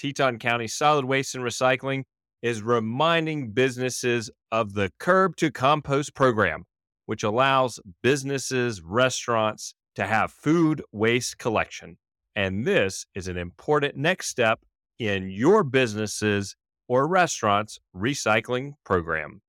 Teton County Solid Waste and Recycling is reminding businesses of the Curb to Compost program, which allows businesses, restaurants to have food waste collection. And this is an important next step in your businesses or restaurants recycling program.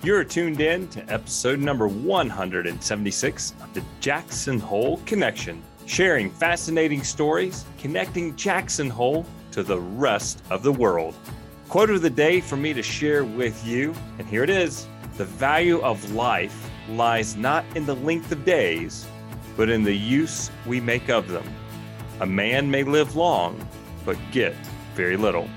You're tuned in to episode number 176 of the Jackson Hole Connection, sharing fascinating stories, connecting Jackson Hole to the rest of the world. Quote of the day for me to share with you, and here it is The value of life lies not in the length of days, but in the use we make of them. A man may live long, but get very little.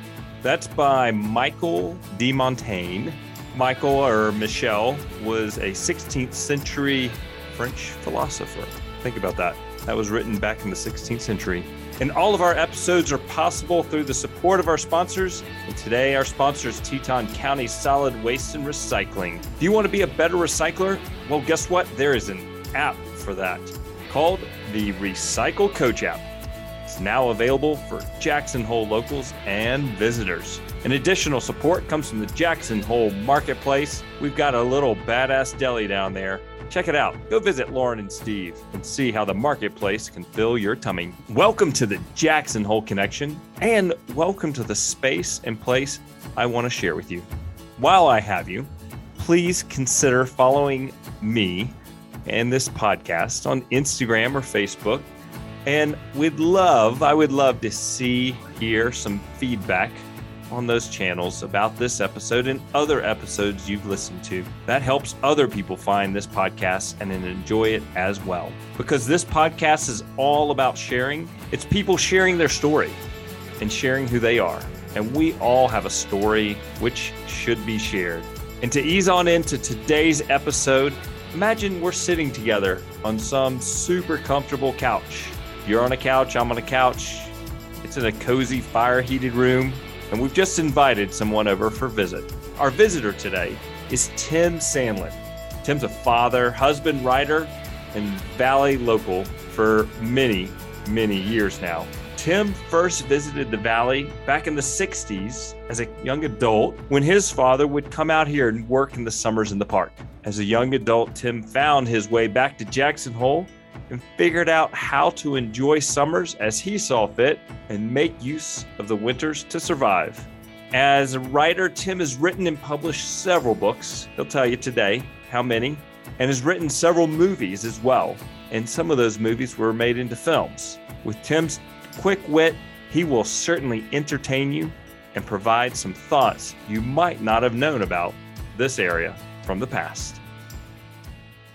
That's by Michael de Montaigne Michael or Michel was a 16th century French philosopher. Think about that. That was written back in the 16th century. And all of our episodes are possible through the support of our sponsors. And today, our sponsor is Teton County Solid Waste and Recycling. Do you want to be a better recycler? Well, guess what? There is an app for that called the Recycle Coach app. It's now available for Jackson Hole locals and visitors. An additional support comes from the Jackson Hole Marketplace. We've got a little badass deli down there. Check it out. Go visit Lauren and Steve and see how the marketplace can fill your tummy. Welcome to the Jackson Hole Connection and welcome to the space and place I want to share with you. While I have you, please consider following me and this podcast on Instagram or Facebook and we'd love, I would love to see, hear some feedback on those channels about this episode and other episodes you've listened to. That helps other people find this podcast and enjoy it as well. Because this podcast is all about sharing, it's people sharing their story and sharing who they are. And we all have a story which should be shared. And to ease on into today's episode, imagine we're sitting together on some super comfortable couch you're on a couch, I'm on a couch. It's in a cozy, fire heated room, and we've just invited someone over for a visit. Our visitor today is Tim Sandlin. Tim's a father, husband, writer, and Valley local for many, many years now. Tim first visited the Valley back in the 60s as a young adult when his father would come out here and work in the summers in the park. As a young adult, Tim found his way back to Jackson Hole and figured out how to enjoy summers as he saw fit and make use of the winters to survive. As a writer, Tim has written and published several books. He'll tell you today how many, and has written several movies as well. And some of those movies were made into films. With Tim's quick wit, he will certainly entertain you and provide some thoughts you might not have known about this area from the past.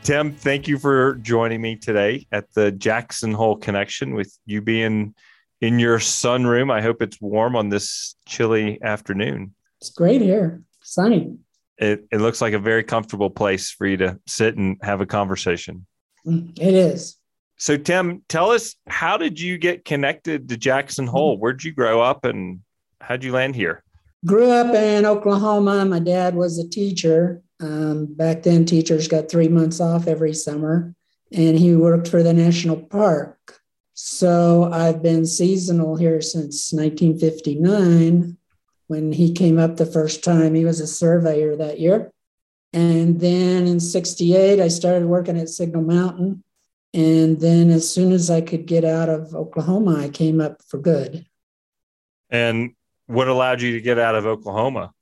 Tim, thank you for joining me today at the Jackson Hole Connection with you being in your sunroom. I hope it's warm on this chilly afternoon. It's great here, sunny. It, it looks like a very comfortable place for you to sit and have a conversation. Mm, it is. So, Tim, tell us how did you get connected to Jackson Hole? Where'd you grow up and how'd you land here? Grew up in Oklahoma. My dad was a teacher um, back then, teachers got three months off every summer, and he worked for the national park. So I've been seasonal here since 1959 when he came up the first time. He was a surveyor that year. And then in 68, I started working at Signal Mountain. And then as soon as I could get out of Oklahoma, I came up for good. And what allowed you to get out of Oklahoma?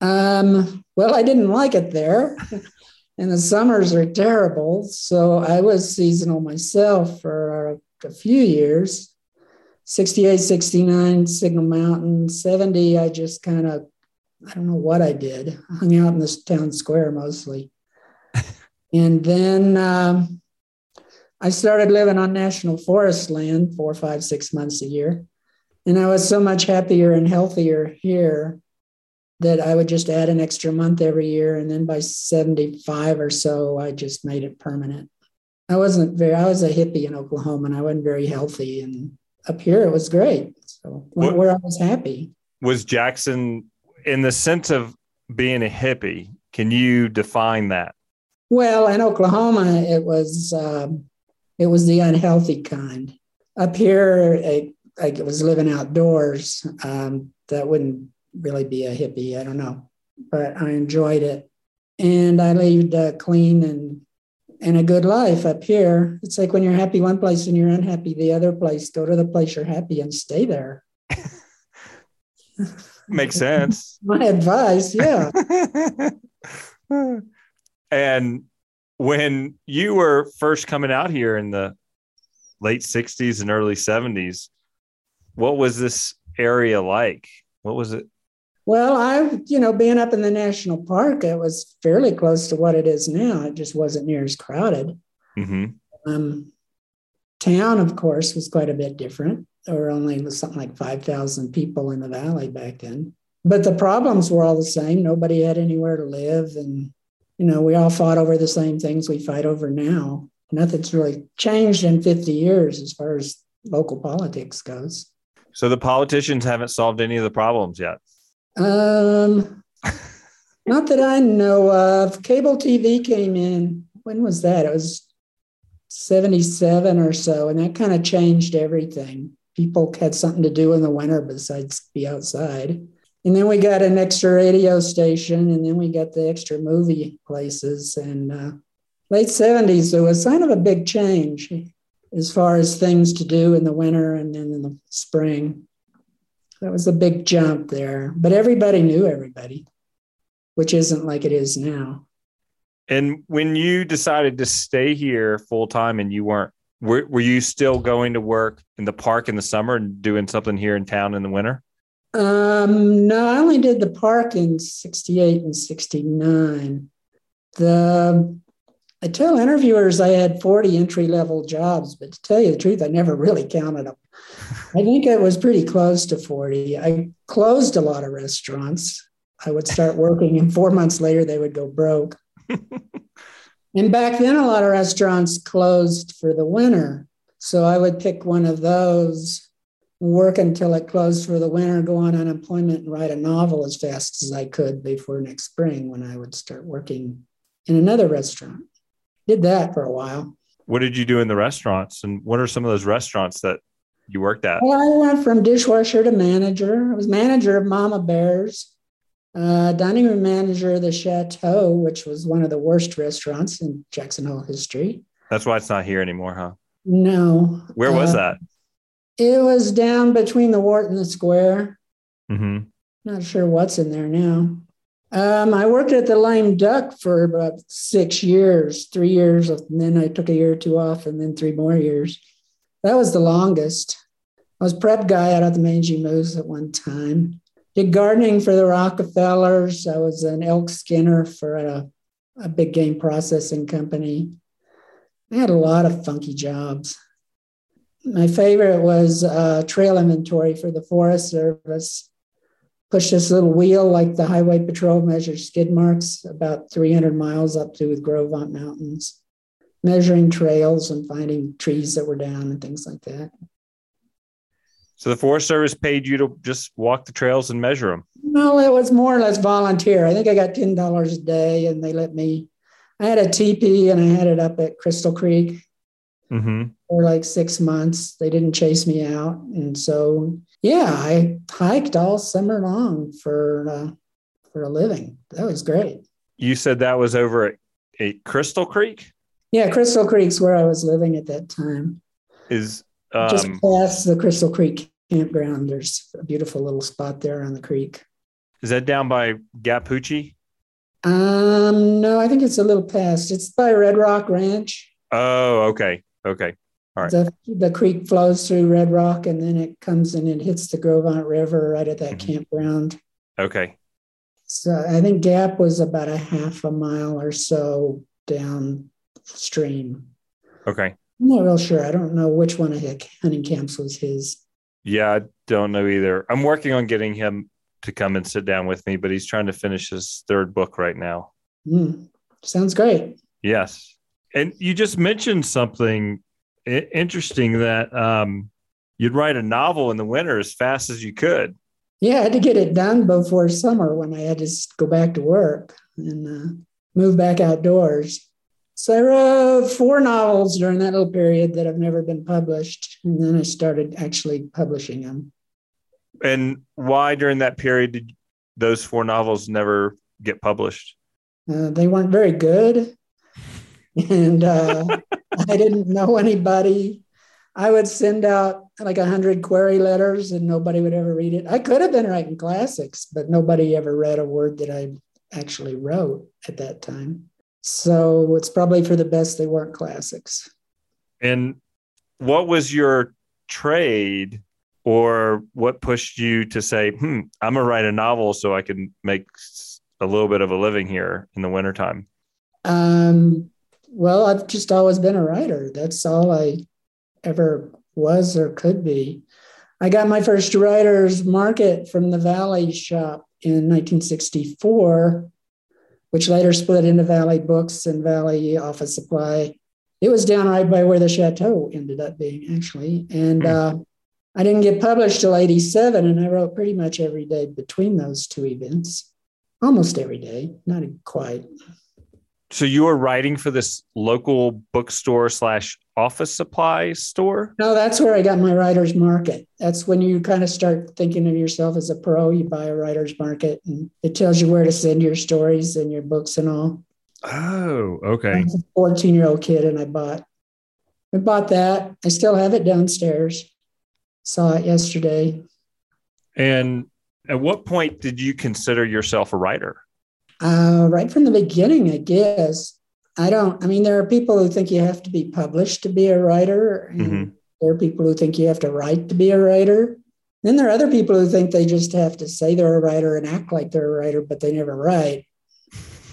Um, well, I didn't like it there. and the summers are terrible. So I was seasonal myself for a, few years 68, 69, Signal Mountain, 70. I just kind of, I don't know what I did. I hung out in this town square mostly. and then um, I started living on national forest land four, five, six months a year. And I was so much happier and healthier here that I would just add an extra month every year. And then by 75 or so, I just made it permanent. I wasn't very, I was a hippie in Oklahoma and I wasn't very healthy. And up here, it was great. So what, where I was happy. Was Jackson, in the sense of being a hippie, can you define that? Well, in Oklahoma, it was, um, It was the unhealthy kind. Up here, I, I was living outdoors. Um, that wouldn't really be a hippie. I don't know, but I enjoyed it, and I lived uh, clean and and a good life up here. It's like when you're happy one place and you're unhappy the other place. Go to the place you're happy and stay there. Makes sense. My advice, yeah. and when you were first coming out here in the late 60s and early 70s, what was this area like? What was it? Well, I've, you know, being up in the national park, it was fairly close to what it is now. It just wasn't near as crowded. Mm-hmm. Um, town, of course, was quite a bit different. There were only something like 5,000 people in the valley back then. But the problems were all the same. Nobody had anywhere to live. And, you know, we all fought over the same things we fight over now. Nothing's really changed in 50 years as far as local politics goes. So the politicians haven't solved any of the problems yet. Um, not that I know of. Cable TV came in. When was that? It was 77 or so, and that kind of changed everything. People had something to do in the winter besides be outside. And then we got an extra radio station, and then we got the extra movie places. And uh, late 70s, there was kind of a big change as far as things to do in the winter and then in the spring. That was a big jump there, but everybody knew everybody, which isn't like it is now. And when you decided to stay here full time and you weren't, were, were you still going to work in the park in the summer and doing something here in town in the winter? Um, no, I only did the park in 68 and 69. The I tell interviewers I had 40 entry level jobs, but to tell you the truth, I never really counted them. I think it was pretty close to 40. I closed a lot of restaurants. I would start working, and four months later, they would go broke. and back then, a lot of restaurants closed for the winter. So I would pick one of those, work until it closed for the winter, go on unemployment, and write a novel as fast as I could before next spring when I would start working in another restaurant. Did that for a while. What did you do in the restaurants? And what are some of those restaurants that you worked at? Well, I went from dishwasher to manager. I was manager of Mama Bear's, uh, dining room manager of the Chateau, which was one of the worst restaurants in Jackson Hole history. That's why it's not here anymore, huh? No. Where was uh, that? It was down between the Wort and the Square. Mm-hmm. Not sure what's in there now. Um, I worked at the Lame Duck for about six years, three years, and then I took a year or two off, and then three more years. That was the longest. I was prep guy out at the Mangy Moose at one time. Did gardening for the Rockefellers. I was an elk skinner for a, a big game processing company. I had a lot of funky jobs. My favorite was uh, trail inventory for the Forest Service push this little wheel like the Highway Patrol measures skid marks about 300 miles up to the Gros Mountains, measuring trails and finding trees that were down and things like that. So the Forest Service paid you to just walk the trails and measure them? No, it was more or less volunteer. I think I got $10 a day and they let me. I had a teepee and I had it up at Crystal Creek mm-hmm. for like six months. They didn't chase me out. And so yeah, I hiked all summer long for uh, for a living. That was great. You said that was over at, at Crystal Creek. Yeah, Crystal Creek's where I was living at that time. Is um, just past the Crystal Creek campground. There's a beautiful little spot there on the creek. Is that down by Gap-Hoochie? Um, no, I think it's a little past. It's by Red Rock Ranch. Oh, okay, okay. Right. The, the creek flows through Red Rock and then it comes and it hits the Gros Ventre River right at that mm-hmm. campground. Okay. So I think Gap was about a half a mile or so downstream. Okay. I'm not real sure. I don't know which one of the hunting camps was his. Yeah, I don't know either. I'm working on getting him to come and sit down with me, but he's trying to finish his third book right now. Mm, sounds great. Yes. And you just mentioned something interesting that um, you'd write a novel in the winter as fast as you could. Yeah, I had to get it done before summer when I had to go back to work and uh, move back outdoors. So I wrote four novels during that little period that have never been published. And then I started actually publishing them. And why during that period did those four novels never get published? Uh, they weren't very good. And uh, I didn't know anybody. I would send out like a hundred query letters and nobody would ever read it. I could have been writing classics, but nobody ever read a word that I actually wrote at that time. So it's probably for the best they weren't classics. And what was your trade or what pushed you to say, hmm, I'm gonna write a novel so I can make a little bit of a living here in the wintertime? Um, well, I've just always been a writer. That's all I ever was or could be. I got my first writer's market from the Valley shop in 1964 which later split into Valley Books and Valley Office Supply. It was down right by where the chateau ended up being, actually. And hmm. uh, I didn't get published till 87, and I wrote pretty much every day between those two events, almost every day, not quite. So you were writing for this local bookstore slash office supply store? No, that's where I got my writer's market. That's when you kind of start thinking of yourself as a pro. You buy a writer's market and it tells you where to send your stories and your books and all. Oh, okay. I was a 14 year old kid and I bought I bought that. I still have it downstairs. Saw it yesterday. And at what point did you consider yourself a writer? Uh, right from the beginning, I guess. I don't, I mean, there are people who think you have to be published to be a writer. And mm-hmm. there are people who think you have to write to be a writer. Then there are other people who think they just have to say they're a writer and act like they're a writer, but they never write.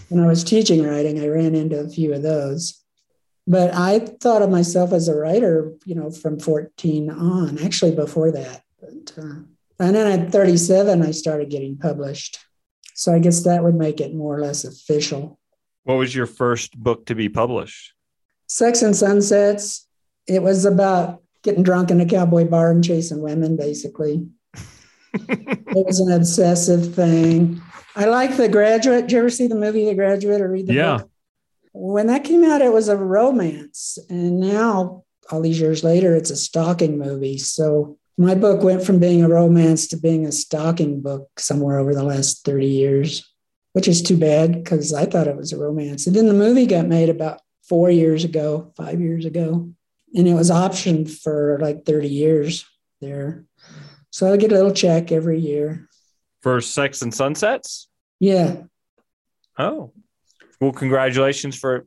When I was teaching writing, I ran into a few of those. But I thought of myself as a writer, you know, from 14 on, actually before that. But, uh, and then at 37, I started getting published. So I guess that would make it more or less official. What was your first book to be published? Sex and Sunsets. It was about getting drunk in a cowboy bar and chasing women, basically. it was an obsessive thing. I like The Graduate. Did you ever see the movie The Graduate or read the yeah. book? When that came out, it was a romance. And now, all these years later, it's a stalking movie. So my book went from being a romance to being a stalking book somewhere over the last 30 years, which is too bad because I thought it was a romance. And then the movie got made about four years ago, five years ago, and it was optioned for like 30 years there. So I get a little check every year. For Sex and Sunsets? Yeah. Oh, well, congratulations for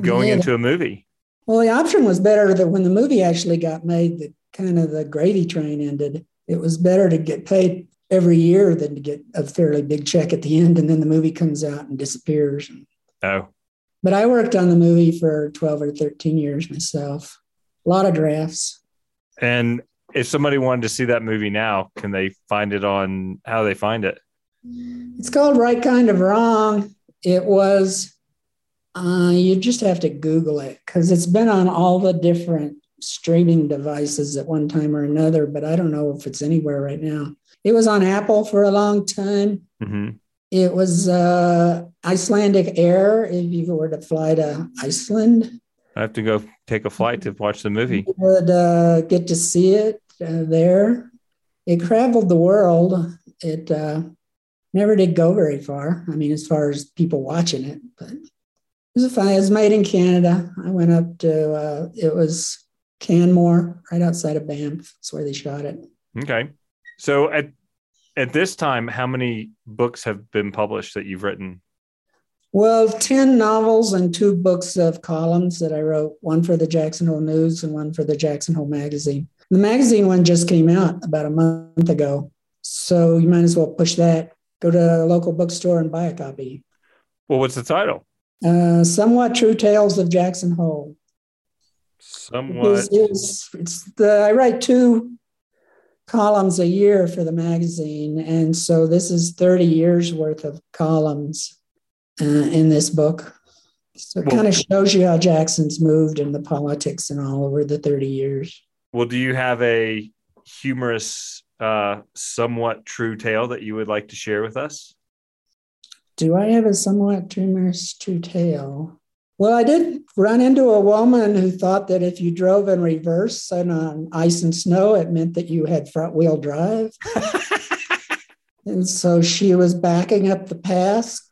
going yeah. into a movie. Well, the option was better that when the movie actually got made, the kind of the gravy train ended, it was better to get paid every year than to get a fairly big check at the end and then the movie comes out and disappears. Oh. But I worked on the movie for 12 or 13 years myself. A lot of drafts. And if somebody wanted to see that movie now, can they find it on how they find it? It's called Right Kind of Wrong. It was uh, you just have to Google it because it's been on all the different streaming devices at one time or another, but I don't know if it's anywhere right now. It was on Apple for a long time. Mm-hmm. It was uh, Icelandic Air. If you were to fly to Iceland, I have to go take a flight to watch the movie. You would uh, get to see it uh, there. It traveled the world. It uh, never did go very far. I mean, as far as people watching it, but it was a fun. It was made in Canada. I went up to. Uh, it was Canmore, right outside of Banff. That's where they shot it. Okay. So at at this time, how many books have been published that you've written? Well, 10 novels and two books of columns that I wrote, one for the Jackson Hole News and one for the Jackson Hole Magazine. The magazine one just came out about a month ago. So you might as well push that. Go to a local bookstore and buy a copy. Well, what's the title? Uh, Somewhat True Tales of Jackson Hole. Somewhat. It's, it's the I write two columns a year for the magazine, and so this is thirty years worth of columns uh, in this book. So it well, kind of shows you how Jackson's moved in the politics and all over the thirty years. Well, do you have a humorous, uh, somewhat true tale that you would like to share with us? Do I have a somewhat humorous true tale? Well, I did run into a woman who thought that if you drove in reverse and on ice and snow, it meant that you had front wheel drive. and so she was backing up the pass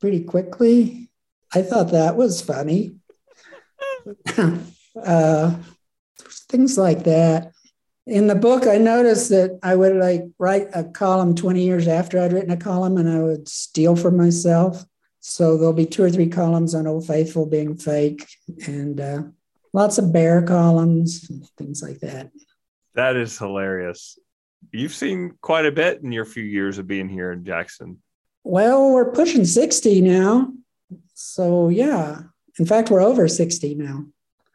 pretty quickly. I thought that was funny. uh, things like that. In the book, I noticed that I would like write a column 20 years after I'd written a column and I would steal from myself. So there'll be two or three columns on Old Faithful being fake and uh, lots of bear columns and things like that. That is hilarious. You've seen quite a bit in your few years of being here in Jackson. Well, we're pushing 60 now. So, yeah. In fact, we're over 60 now,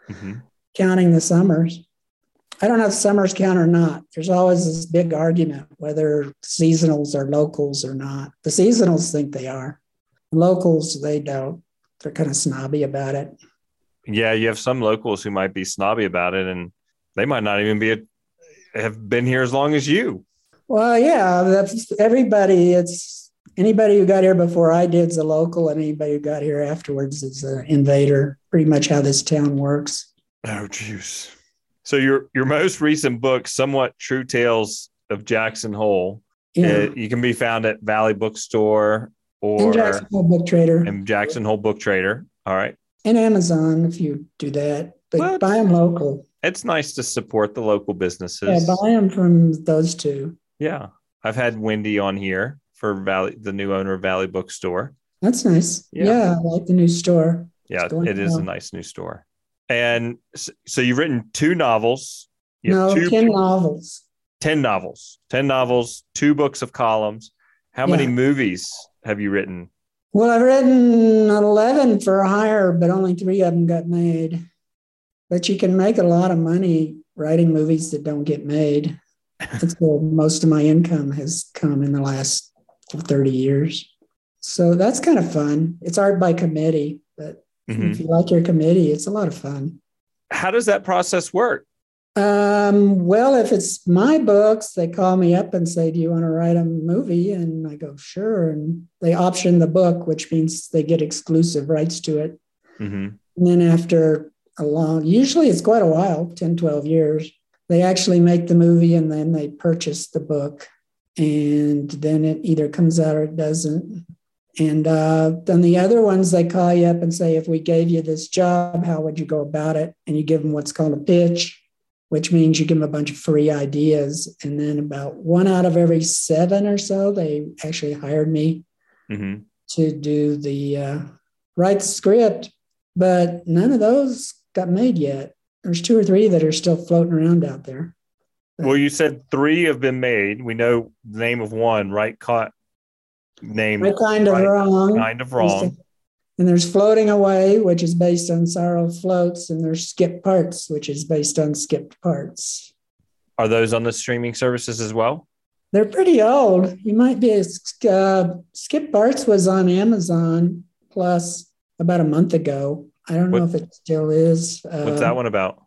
mm-hmm. counting the summers. I don't know if summers count or not. There's always this big argument whether seasonals are locals or not. The seasonals think they are. Locals, they don't. They're kind of snobby about it. Yeah, you have some locals who might be snobby about it, and they might not even be a, have been here as long as you. Well, yeah, that's everybody. It's anybody who got here before I did is a local, and anybody who got here afterwards is an invader. Pretty much how this town works. Oh, juice. So your your most recent book, somewhat true tales of Jackson Hole, yeah. It, you can be found at Valley Bookstore or and Jackson Hole Book Trader. And Jackson Hole Book Trader. All right. And Amazon if you do that. But well, buy them local. It's nice to support the local businesses. Yeah, buy them from those two. Yeah. I've had Wendy on here for Valley, the new owner of Valley Bookstore. That's nice. Yeah, yeah I like the new store. Yeah, it is well. a nice new store. And so you've written two novels. You no, two, 10 novels. 10 novels. 10 novels, two books of columns. How yeah. many movies have you written? Well, I've written 11 for hire, but only three of them got made. But you can make a lot of money writing movies that don't get made. That's where most of my income has come in the last 30 years. So that's kind of fun. It's art by committee, but mm-hmm. if you like your committee, it's a lot of fun. How does that process work? Um, well, if it's my books, they call me up and say, Do you want to write a movie? And I go, Sure. And they option the book, which means they get exclusive rights to it. Mm-hmm. And then after a long, usually it's quite a while 10, 12 years, they actually make the movie and then they purchase the book. And then it either comes out or it doesn't. And uh, then the other ones, they call you up and say, if we gave you this job, how would you go about it? And you give them what's called a pitch which means you give them a bunch of free ideas. And then about one out of every seven or so, they actually hired me mm-hmm. to do the uh, write the script. But none of those got made yet. There's two or three that are still floating around out there. Well, you said three have been made. We know the name of one, right? Caught name. Right kind of right, wrong. Kind of wrong. And there's Floating Away, which is based on Sorrow Floats, and there's Skip Parts, which is based on Skipped Parts. Are those on the streaming services as well? They're pretty old. You might be, uh, Skip Parts was on Amazon Plus about a month ago. I don't know if it still is. What's uh, that one about?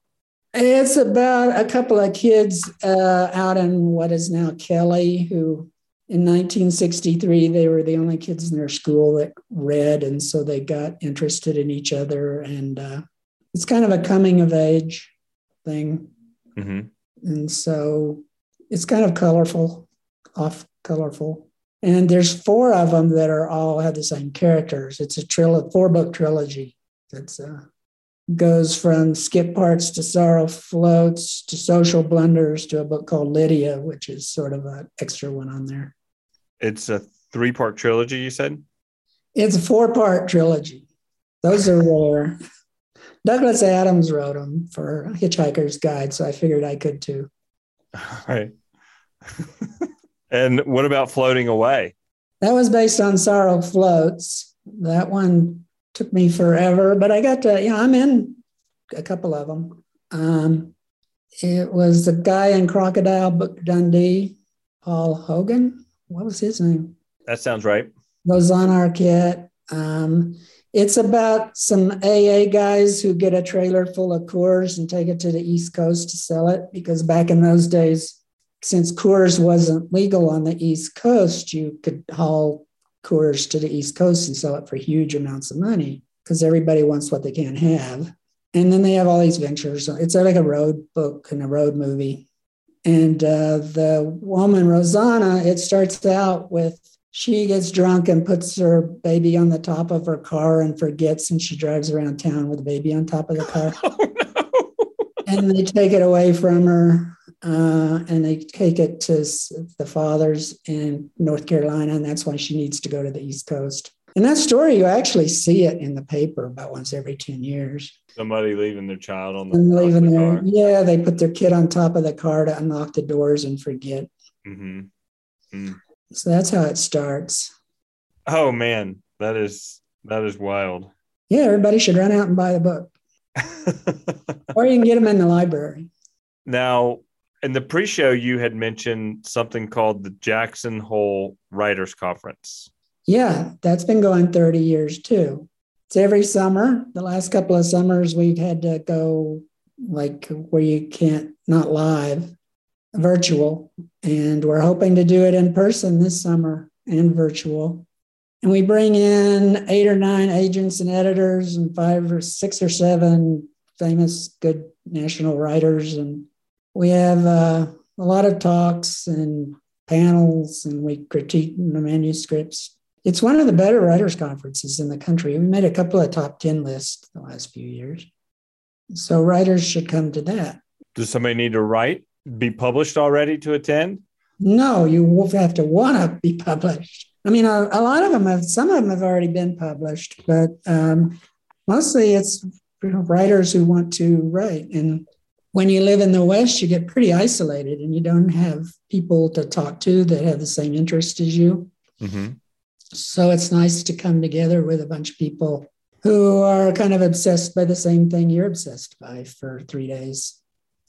It's about a couple of kids uh, out in what is now Kelly who in 1963, they were the only kids in their school that read, and so they got interested in each other. And uh, it's kind of a coming of age thing. Mm-hmm. And so it's kind of colorful, off colorful. And there's four of them that are all have the same characters. It's a trilogy, four book trilogy. That's uh, goes from skip parts to sorrow floats to social blunders to a book called Lydia, which is sort of an extra one on there. It's a three part trilogy, you said? It's a four part trilogy. Those are rare. Douglas Adams wrote them for Hitchhiker's Guide, so I figured I could too. All right. and what about Floating Away? That was based on Sorrow Floats. That one took me forever, but I got to, you know, I'm in a couple of them. Um, it was the guy in Crocodile Dundee, Paul Hogan what was his name? That sounds right. Rosanna Arquette. Um, it's about some AA guys who get a trailer full of Coors and take it to the East Coast to sell it because back in those days, since Coors wasn't legal on the East Coast, you could haul Coors to the East Coast and sell it for huge amounts of money because everybody wants what they can't have. And then they have all these ventures. It's like a road book and a road movie. And uh, the woman, Rosanna, it starts out with she gets drunk and puts her baby on the top of her car and forgets, and she drives around town with the baby on top of the car. Oh, no. and they take it away from her uh, and they take it to the fathers in North Carolina, and that's why she needs to go to the East Coast. And that story, you actually see it in the paper about once every 10 years. Somebody leaving their child on the, and leaving the their, car. Yeah, they put their kid on top of the car to unlock the doors and forget. Mm-hmm. Mm. So that's how it starts. Oh man, that is that is wild. Yeah, everybody should run out and buy the book. or you can get them in the library. Now, in the pre-show you had mentioned something called the Jackson Hole Writers Conference. Yeah, that's been going 30 years too. It's every summer. The last couple of summers we've had to go like where you can't not live, virtual, and we're hoping to do it in person this summer and virtual. And we bring in eight or nine agents and editors and five or six or seven famous good national writers and we have uh, a lot of talks and panels, and we critique the manuscripts. It's one of the better writers' conferences in the country. We made a couple of top 10 lists the last few years. So writers should come to that. Does somebody need to write, be published already to attend? No, you have to want to be published. I mean, a, a, lot of them have, some of them have already been published, but um, mostly it's you know, writers who want to write. And when you live in the West, you get pretty isolated and you don't have people to talk to that have the same interest as you. Mm-hmm. So it's nice to come together with a bunch of people who are kind of obsessed by the same thing you're obsessed by for three days.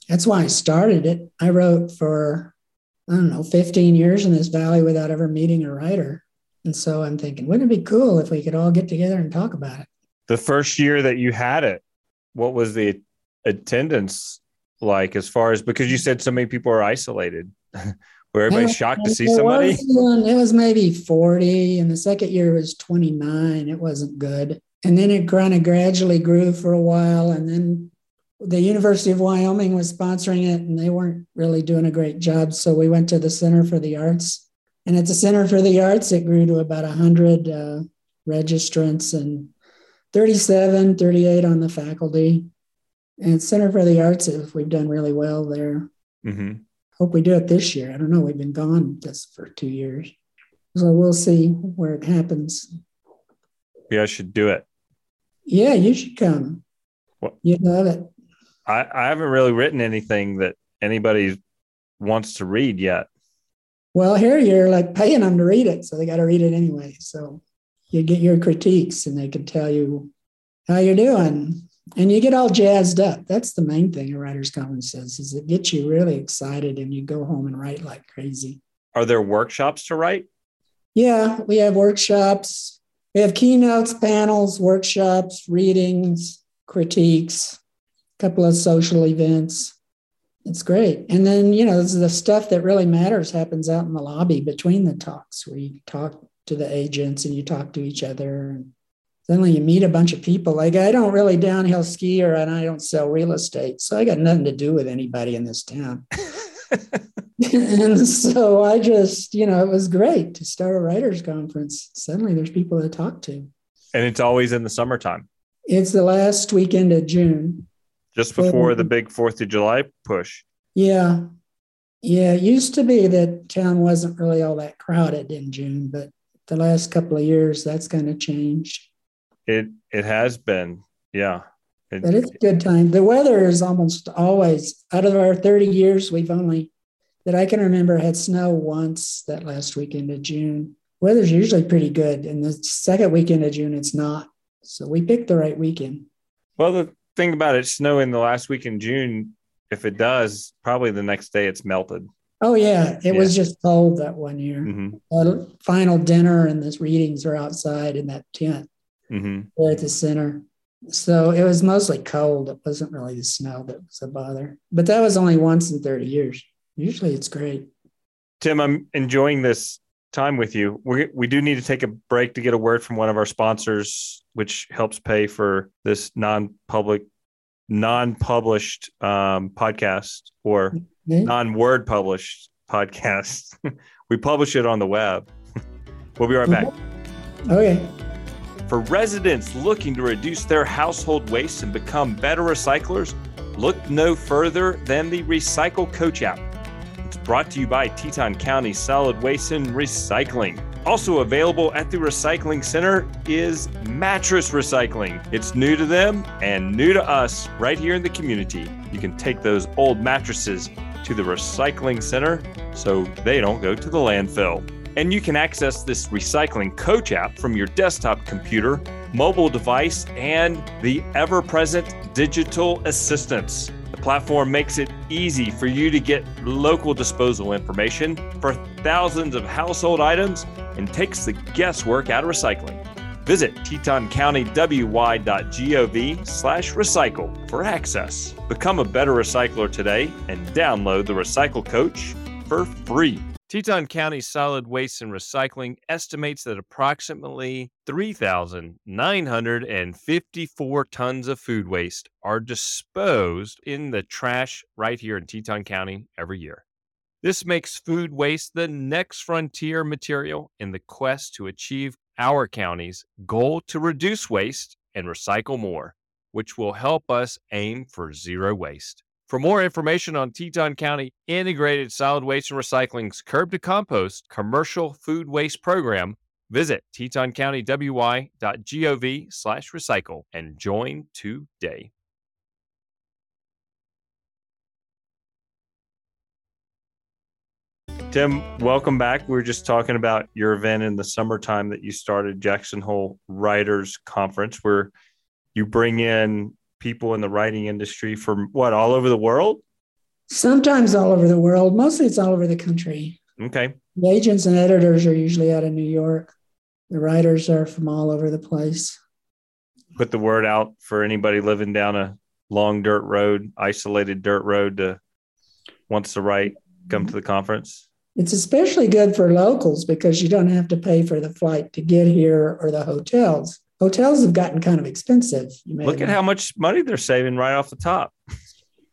That's why I started it. I wrote for, I don't know, 15 years in this valley without ever meeting a writer. And so I'm thinking, wouldn't it be cool if we could all get together and talk about it? The first year that you had it, what was the attendance like as far as because you said so many people are isolated where everybody's shocked to see somebody was, it was maybe 40 and the second year was 29 it wasn't good and then it kind of gradually grew for a while and then the university of wyoming was sponsoring it and they weren't really doing a great job so we went to the center for the arts and at the center for the arts it grew to about 100 uh, registrants and 37 38 on the faculty and Center for the Arts, if we've done really well there. Mm-hmm. Hope we do it this year. I don't know. We've been gone just for two years. So we'll see where it happens. Yeah, I should do it. Yeah, you should come. What? You'd love it. I, I haven't really written anything that anybody wants to read yet. Well, here you're like paying them to read it, so they got to read it anyway. So you get your critiques, and they can tell you how you're doing and you get all jazzed up. That's the main thing a writer's conference says is it gets you really excited and you go home and write like crazy. Are there workshops to write? Yeah, we have workshops. We have keynotes, panels, workshops, readings, critiques, a couple of social events. It's great. And then, you know, the stuff that really matters happens out in the lobby between the talks where you talk to the agents and you talk to each other and suddenly you meet a bunch of people. Like I don't really downhill ski or and I don't sell real estate. So I got nothing to do with anybody in this town. and so I just, you know, it was great to start a writers conference. Suddenly there's people to talk to. And it's always in the summertime. It's the last weekend of June. Just before so, the big Fourth of July push. Yeah. Yeah. It used to be that town wasn't really all that crowded in June, but the last couple of years that's kind of changed. It it has been, yeah. It, but it's a good time. The weather is almost always out of our 30 years, we've only that I can remember had snow once that last weekend of June. Weather's usually pretty good. And the second weekend of June, it's not. So we picked the right weekend. Well, the thing about it, snowing the last week in June, if it does, probably the next day it's melted. Oh yeah, it yeah. was just cold that one year. Mm-hmm. final dinner and the readings are outside in that tent mm-hmm. at the center. So it was mostly cold. It wasn't really the snow that was a bother. But that was only once in 30 years. Usually it's great. Tim, I'm enjoying this time with you. We we do need to take a break to get a word from one of our sponsors, which helps pay for this non-public, non-published um, podcast or mm-hmm. non-word published podcast. we publish it on the web. we'll be right back. Okay. For residents looking to reduce their household waste and become better recyclers, look no further than the Recycle Coach app It's brought to you by Teton County Solid Waste and Recycling. Also available at the Recycling Center is mattress recycling. It's new to them and new to us right here in the community. You can take those old mattresses to the Recycling Center so they don't go to the landfill. And you can access this Recycling Coach app from your desktop computer, mobile device, and the ever present digital assistants The platform makes it easy for you to get local disposal information for thousands of household items and takes the guesswork out of recycling. Visit TetonCountyWY.gov slash recycle for access. Become a better recycler today and download the Recycle Coach for free. Teton County Solid Waste and Recycling estimates that approximately 3,954 tons of food waste are disposed in the trash right here in Teton County every year. This makes food waste the next frontier material in the quest to achieve our county's goal to reduce waste and recycle more, which will help us aim for zero waste. For more information on Teton County Integrated Solid Waste and Recycling's Curb to Compost commercial food waste program, visit tetoncountywy.gov slash recycle and join today. Tim, welcome back. We were just talking about your event in the summertime that you started, Jackson Hole Writers Conference, where you bring in people in the writing industry from what all over the world? Sometimes all over the world. Mostly it's all over the country. Okay. The agents and editors are usually out of New York. The writers are from all over the place. Put the word out for anybody living down a long dirt road, isolated dirt road to wants to write, come to the conference. It's especially good for locals because you don't have to pay for the flight to get here or the hotels hotels have gotten kind of expensive. Look at how much money they're saving right off the top.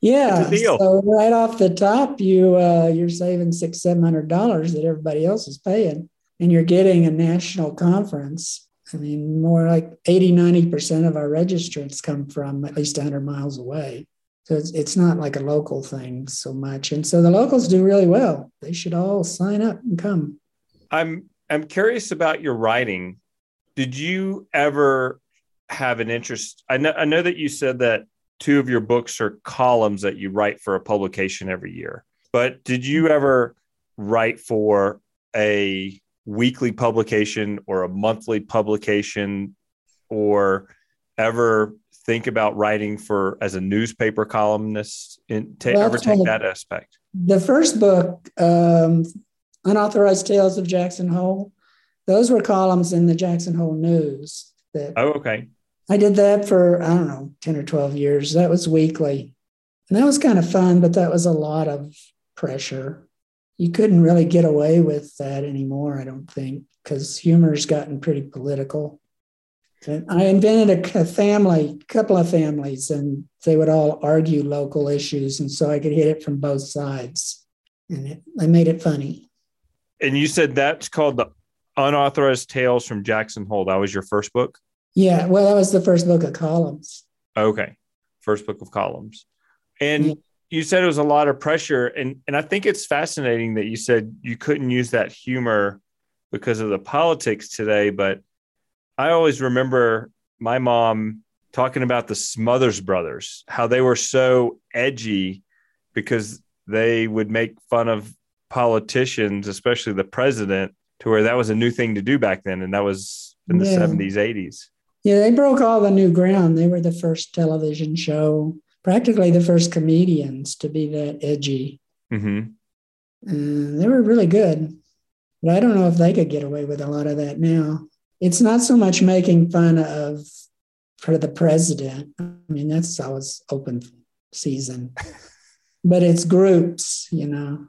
Yeah, so right off the top, you uh, you're saving six seven hundred dollars that everybody else is paying, and you're getting a national conference. I mean, more like 80, 90 percent of our registrants come from at least 100 miles away. So it's, it's not like a local thing so much. And so the locals do really well. They should all sign up and come. I'm I'm curious about your writing did you ever have an interest? I know, I know that you said that two of your books are columns that you write for a publication every year, but did you ever write for a weekly publication or a monthly publication or ever think about writing for as a newspaper columnist ta- well, ever take that aspect the first book um, unauthorized tales of jackson hole those were columns in the Jackson Hole News. That oh, okay. I did that for I don't know ten or twelve years. That was weekly, and that was kind of fun, but that was a lot of pressure. You couldn't really get away with that anymore, I don't think, because humor's gotten pretty political. And I invented a, a family, couple of families, and they would all argue local issues, and so I could hit it from both sides, and it, I made it funny. And you said that's called the Unauthorized Tales from Jackson Hole. That was your first book? Yeah. Well, that was the first book of columns. Okay. First book of columns. And yeah. you said it was a lot of pressure. And, and I think it's fascinating that you said you couldn't use that humor because of the politics today. But I always remember my mom talking about the Smothers Brothers, how they were so edgy because they would make fun of politicians, especially the president, to where that was a new thing to do back then, and that was in the yeah. 70s, 80s. Yeah, they broke all the new ground. They were the first television show, practically the first comedians to be that edgy. Mm-hmm. And they were really good. But I don't know if they could get away with a lot of that now. It's not so much making fun of for the president. I mean, that's always open season. but it's groups, you know.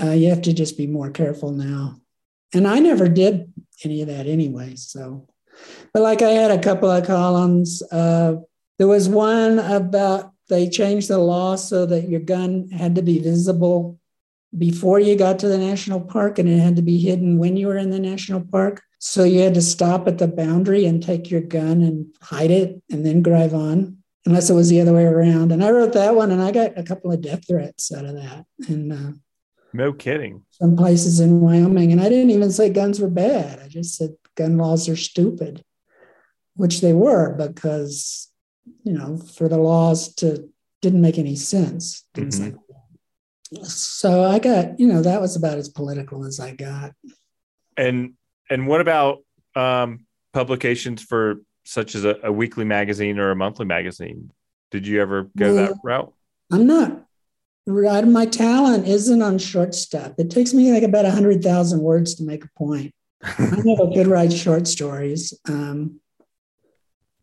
Uh, you have to just be more careful now. And I never did any of that anyway. So, but like I had a couple of columns. Uh, there was one about they changed the law so that your gun had to be visible before you got to the national park and it had to be hidden when you were in the national park. So you had to stop at the boundary and take your gun and hide it and then drive on, unless it was the other way around. And I wrote that one and I got a couple of death threats out of that. And uh, no kidding. Some places in Wyoming. And I didn't even say guns were bad. I just said gun laws are stupid, which they were because, you know, for the laws to didn't make any sense. Mm-hmm. like so I got, you know, that was about as political as I got. And and what about um, publications for such as a, a, weekly magazine or a monthly magazine? Did you ever go that route? I'm not. Right, my talent isn't on short stuff. It takes me like about a hundred thousand words to make a point. I never could write short stories. Um,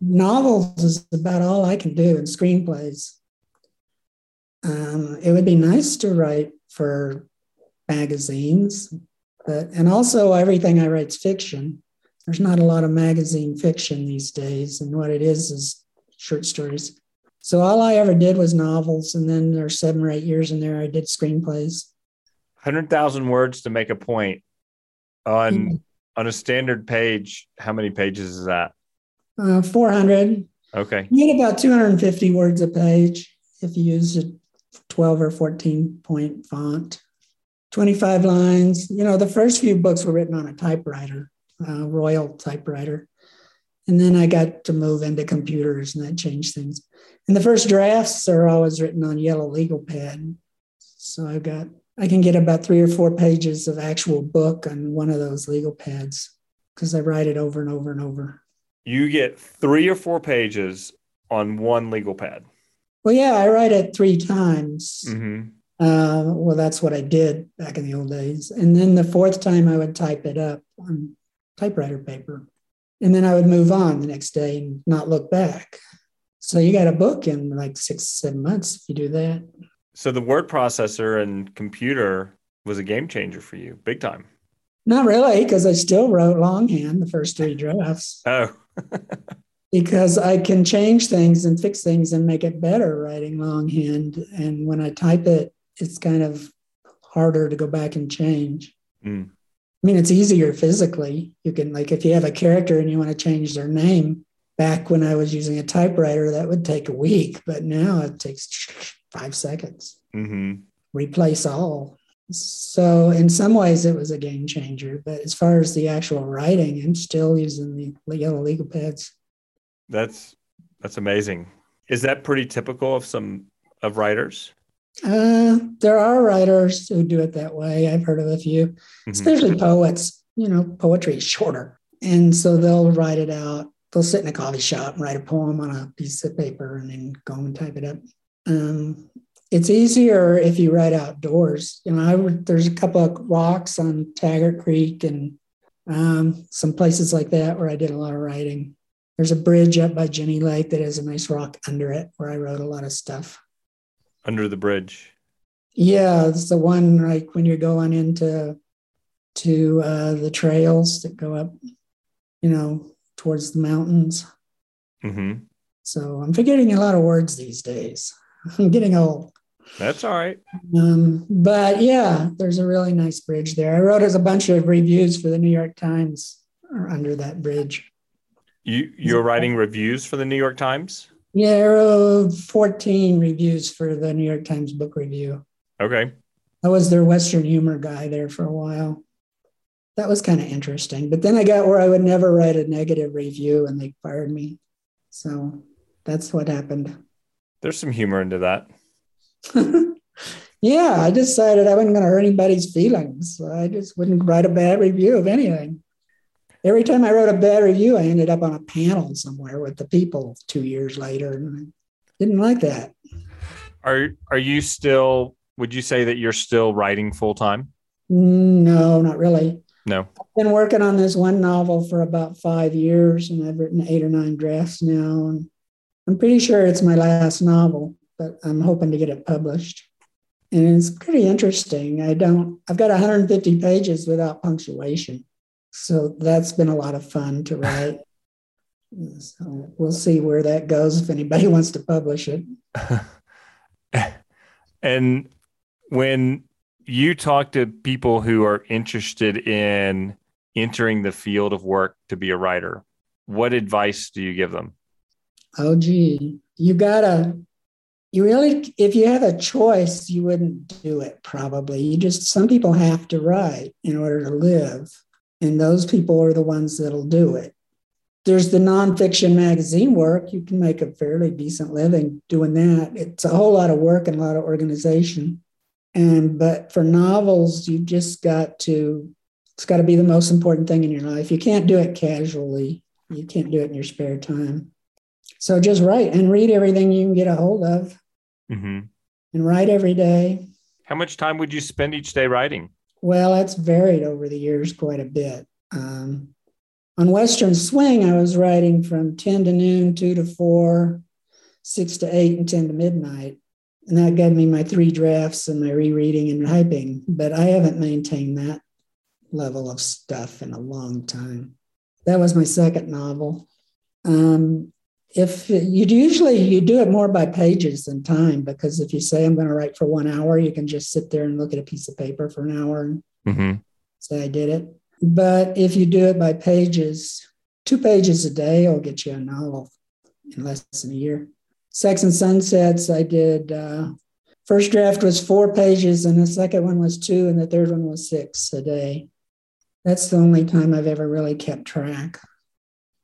novels is about all I can do, and screenplays. Um, it would be nice to write for magazines, but and also everything I write is fiction. There's not a lot of magazine fiction these days, and what it is is short stories. So all I ever did was novels, and then there's seven or eight years in there I did screenplays. Hundred thousand words to make a point on mm-hmm. on a standard page. How many pages is that? Uh, Four hundred. Okay. You get about two hundred and fifty words a page if you use a 12 or 14 point font, 25 lines. You know, the first few books were written on a typewriter, a Royal typewriter. And then I got to move into computers and that changed things. And the first drafts are always written on yellow legal pad. So I've got, I can get about three or four pages of actual book on one of those legal pads because I write it over and over and over. You get three or four pages on one legal pad. Well, yeah, I write it three times. Mm-hmm. Uh, well, that's what I did back in the old days. And then the fourth time I would type it up on typewriter paper. And then I would move on the next day and not look back. So you got a book in like six, seven months if you do that. So the word processor and computer was a game changer for you, big time. Not really, because I still wrote longhand the first three drafts. Oh. because I can change things and fix things and make it better writing longhand. And when I type it, it's kind of harder to go back and change. Mm. I mean, it's easier physically. You can, like, if you have a character and you want to change their name, back when I was using a typewriter, that would take a week, but now it takes five seconds. Mm-hmm. Replace all. So, in some ways, it was a game changer. But as far as the actual writing, I'm still using the yellow legal pads. That's that's amazing. Is that pretty typical of some of writers? Uh, there are writers who do it that way. I've heard of a few, mm-hmm. especially poets. You know, poetry is shorter, and so they'll write it out. They'll sit in a coffee shop and write a poem on a piece of paper and then go and type it up. Um, it's easier if you write outdoors. You know, I, there's a couple of rocks on Taggart Creek and um, some places like that where I did a lot of writing. There's a bridge up by Jenny Lake that has a nice rock under it where I wrote a lot of stuff. Under the bridge. Yeah, it's the one like when you're going into to uh, the trails that go up, you know, towards the mountains. Mm-hmm. So I'm forgetting a lot of words these days. I'm getting old. That's all right. Um, but yeah, there's a really nice bridge there. I wrote as a bunch of reviews for the New York Times under that bridge. You you're writing reviews for the New York Times? Yeah, I wrote 14 reviews for the New York Times book review. Okay. I was their Western humor guy there for a while. That was kind of interesting. But then I got where I would never write a negative review and they fired me. So that's what happened. There's some humor into that. yeah, I decided I wasn't going to hurt anybody's feelings. I just wouldn't write a bad review of anything every time I wrote a bad review, I ended up on a panel somewhere with the people two years later, and I didn't like that. Are are you still? Would you say that you're still writing full time? Mm, no, not really. No. I've been working on this one novel for about five years, and I've written eight or nine drafts now, and I'm pretty sure it's my last novel, but I'm hoping to get it published. and it's pretty interesting. I don't, I've got 150 pages without punctuation. So that's been a lot of fun to write. so we'll see where that goes if anybody wants to publish it. and when you talk to people who are interested in entering the field of work to be a writer, what advice do you give them? Oh, gee, you gotta you really if you have a choice you wouldn't do it probably. You just some people have to write in order to live and those people are the ones that'll do it. There's the nonfiction magazine work. You can make a fairly decent living doing that. It's a whole lot of work and a lot of organization and but for novels you just got to it's got to be the most important thing in your life you can't do it casually you can't do it in your spare time so just write and read everything you can get a hold of mm-hmm. and write every day. How much time would you spend each day writing? Well, it's varied over the years quite a bit. Um, on Western Swing, I was writing from 10 to noon, 2 to 4, 6 to 8, and 10 to midnight. And that gave me my three drafts and my rereading and typing. But I haven't maintained that level of stuff in a long time. That was my second novel. Um, if you'd usually you do it more by pages than time because if you say i'm going to write for one hour you can just sit there and look at a piece of paper for an hour and mm-hmm. say i did it but if you do it by pages two pages a day will get you a novel in less than a year sex and sunsets i did uh, first draft was four pages and the second one was two and the third one was six a day that's the only time i've ever really kept track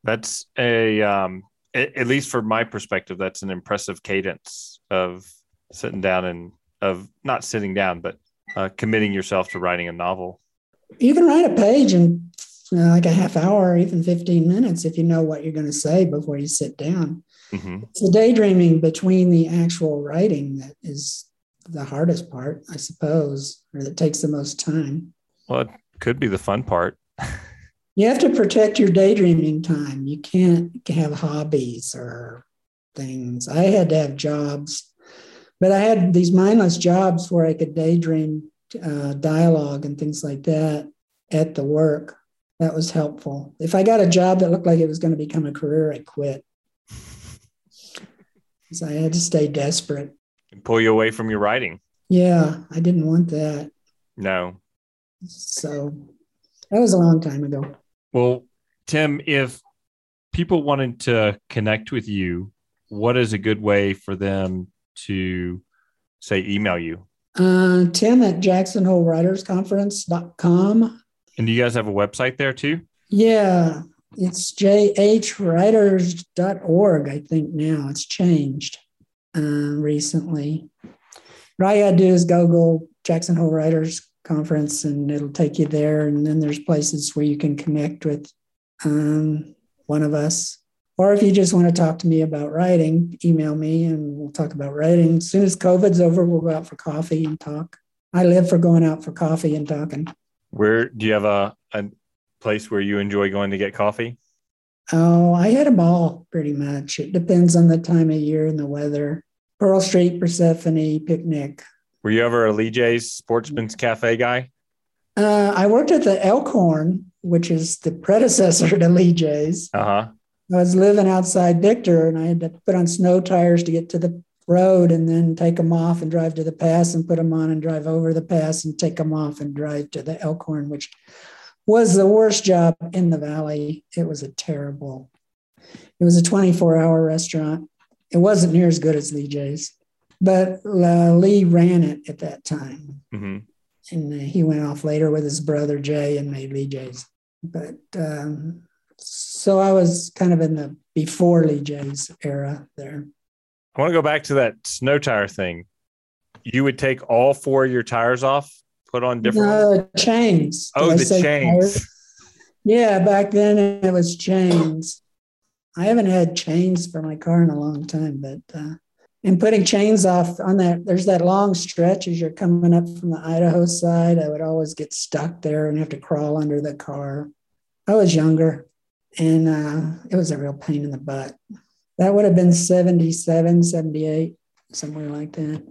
that's a um, at least from my perspective, that's an impressive cadence of sitting down and of not sitting down, but uh, committing yourself to writing a novel. You can write a page in uh, like a half hour, or even 15 minutes, if you know what you're going to say before you sit down. Mm-hmm. It's the daydreaming between the actual writing that is the hardest part, I suppose, or that takes the most time. Well, it could be the fun part. you have to protect your daydreaming time. You can't have hobbies or things. I had to have jobs, but I had these mindless jobs where I could daydream uh, dialogue and things like that at the work. That was helpful. If I got a job that looked like it was going to become a career, I quit. Because I had to stay desperate. And pull you away from your writing. Yeah, I didn't want that. No. So that was a long time ago. Well, Tim, if people wanted to connect with you, what is a good way for them to say email you? Uh, Tim at jacksonholewritersconference.com. And do you guys have a website there too? Yeah, it's jhwriters.org, I think now. It's changed uh, recently. What all you got to do is Google Jackson Hole Writers conference and it'll take you there. And then there's places where you can connect with um, one of us. Or if you just want to talk to me about writing, email me and we'll talk about writing. As soon as COVID's over, we'll go out for coffee and talk. I live for going out for coffee and talking. Where do you have a, a place where you enjoy going to get coffee? Oh, I had a ball pretty much. It depends on the time of year and the weather. Pearl Street, Persephone, picnic. Were you ever a Lee J's Sportsman's Cafe guy? Uh, I worked at the Elkhorn, which is the predecessor to Lee J's. Uh huh. I was living outside Victor, and I had to put on snow tires to get to the road, and then take them off and drive to the pass, and put them on and drive over the pass, and take them off and drive to the Elkhorn, which was the worst job in the valley. It was a terrible. It was a 24 hour restaurant. It wasn't near as good as Lee but uh, Lee ran it at that time. Mm-hmm. And uh, he went off later with his brother Jay and made Lee J's. But um, so I was kind of in the before Lee J's era there. I want to go back to that snow tire thing. You would take all four of your tires off, put on different no, chains. Oh, Did the chains. Tires? Yeah, back then it was chains. I haven't had chains for my car in a long time, but uh, and putting chains off on that there's that long stretch as you're coming up from the idaho side i would always get stuck there and have to crawl under the car i was younger and uh, it was a real pain in the butt that would have been 77 78 somewhere like that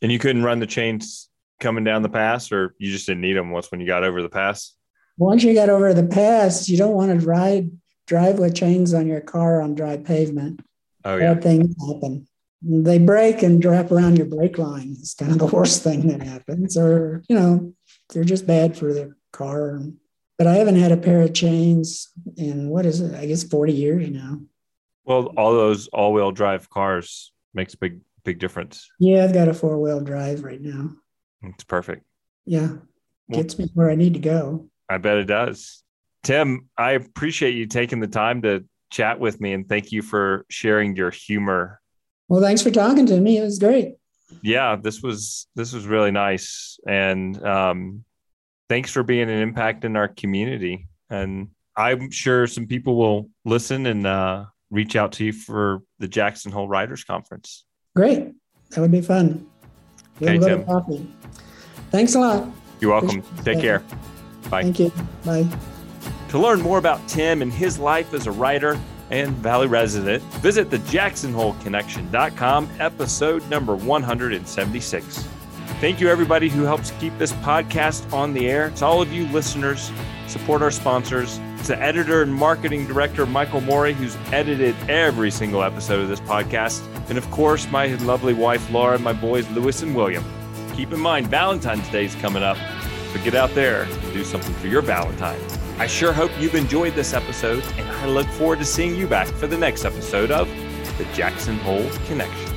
And you couldn't run the chains coming down the pass, or you just didn't need them once when you got over the pass? Once you got over the pass, you don't want to ride drive with chains on your car on dry pavement. Oh yeah, Bad things happen. They break and wrap around your brake line. It's kind of the worst thing that happens. Or you know, they're just bad for the car. But I haven't had a pair of chains in what is it? I guess forty years now. Well, all those all-wheel drive cars makes a big big difference. Yeah, I've got a four wheel drive right now. It's perfect. Yeah, gets me where I need to go. I bet it does. Tim, I appreciate you taking the time to chat with me and thank you for sharing your humor. Well, thanks for talking to me. It was great. Yeah, this was this was really nice, and um, thanks for being an impact in our community. And I'm sure some people will listen and uh, reach out to you for the Jackson Hole Writers Conference. Great. That would be fun. Okay, We'll go to Tim. coffee. Thanks a lot. You're welcome. Appreciate Take that. care. Bye. Thank you. Bye. To learn more about Tim and his life as a writer and Valley resident, visit the JacksonHoleConnection.com, episode number 176. Thank you, everybody who helps keep this podcast on the air. To all of you listeners, support our sponsors. To editor and marketing director Michael Morey, who's edited every single episode of this podcast. And of course, my lovely wife Laura, and my boys Lewis and William. Keep in mind, Valentine's Day is coming up. So get out there and do something for your Valentine. I sure hope you've enjoyed this episode, and I look forward to seeing you back for the next episode of the Jackson Hole Connection.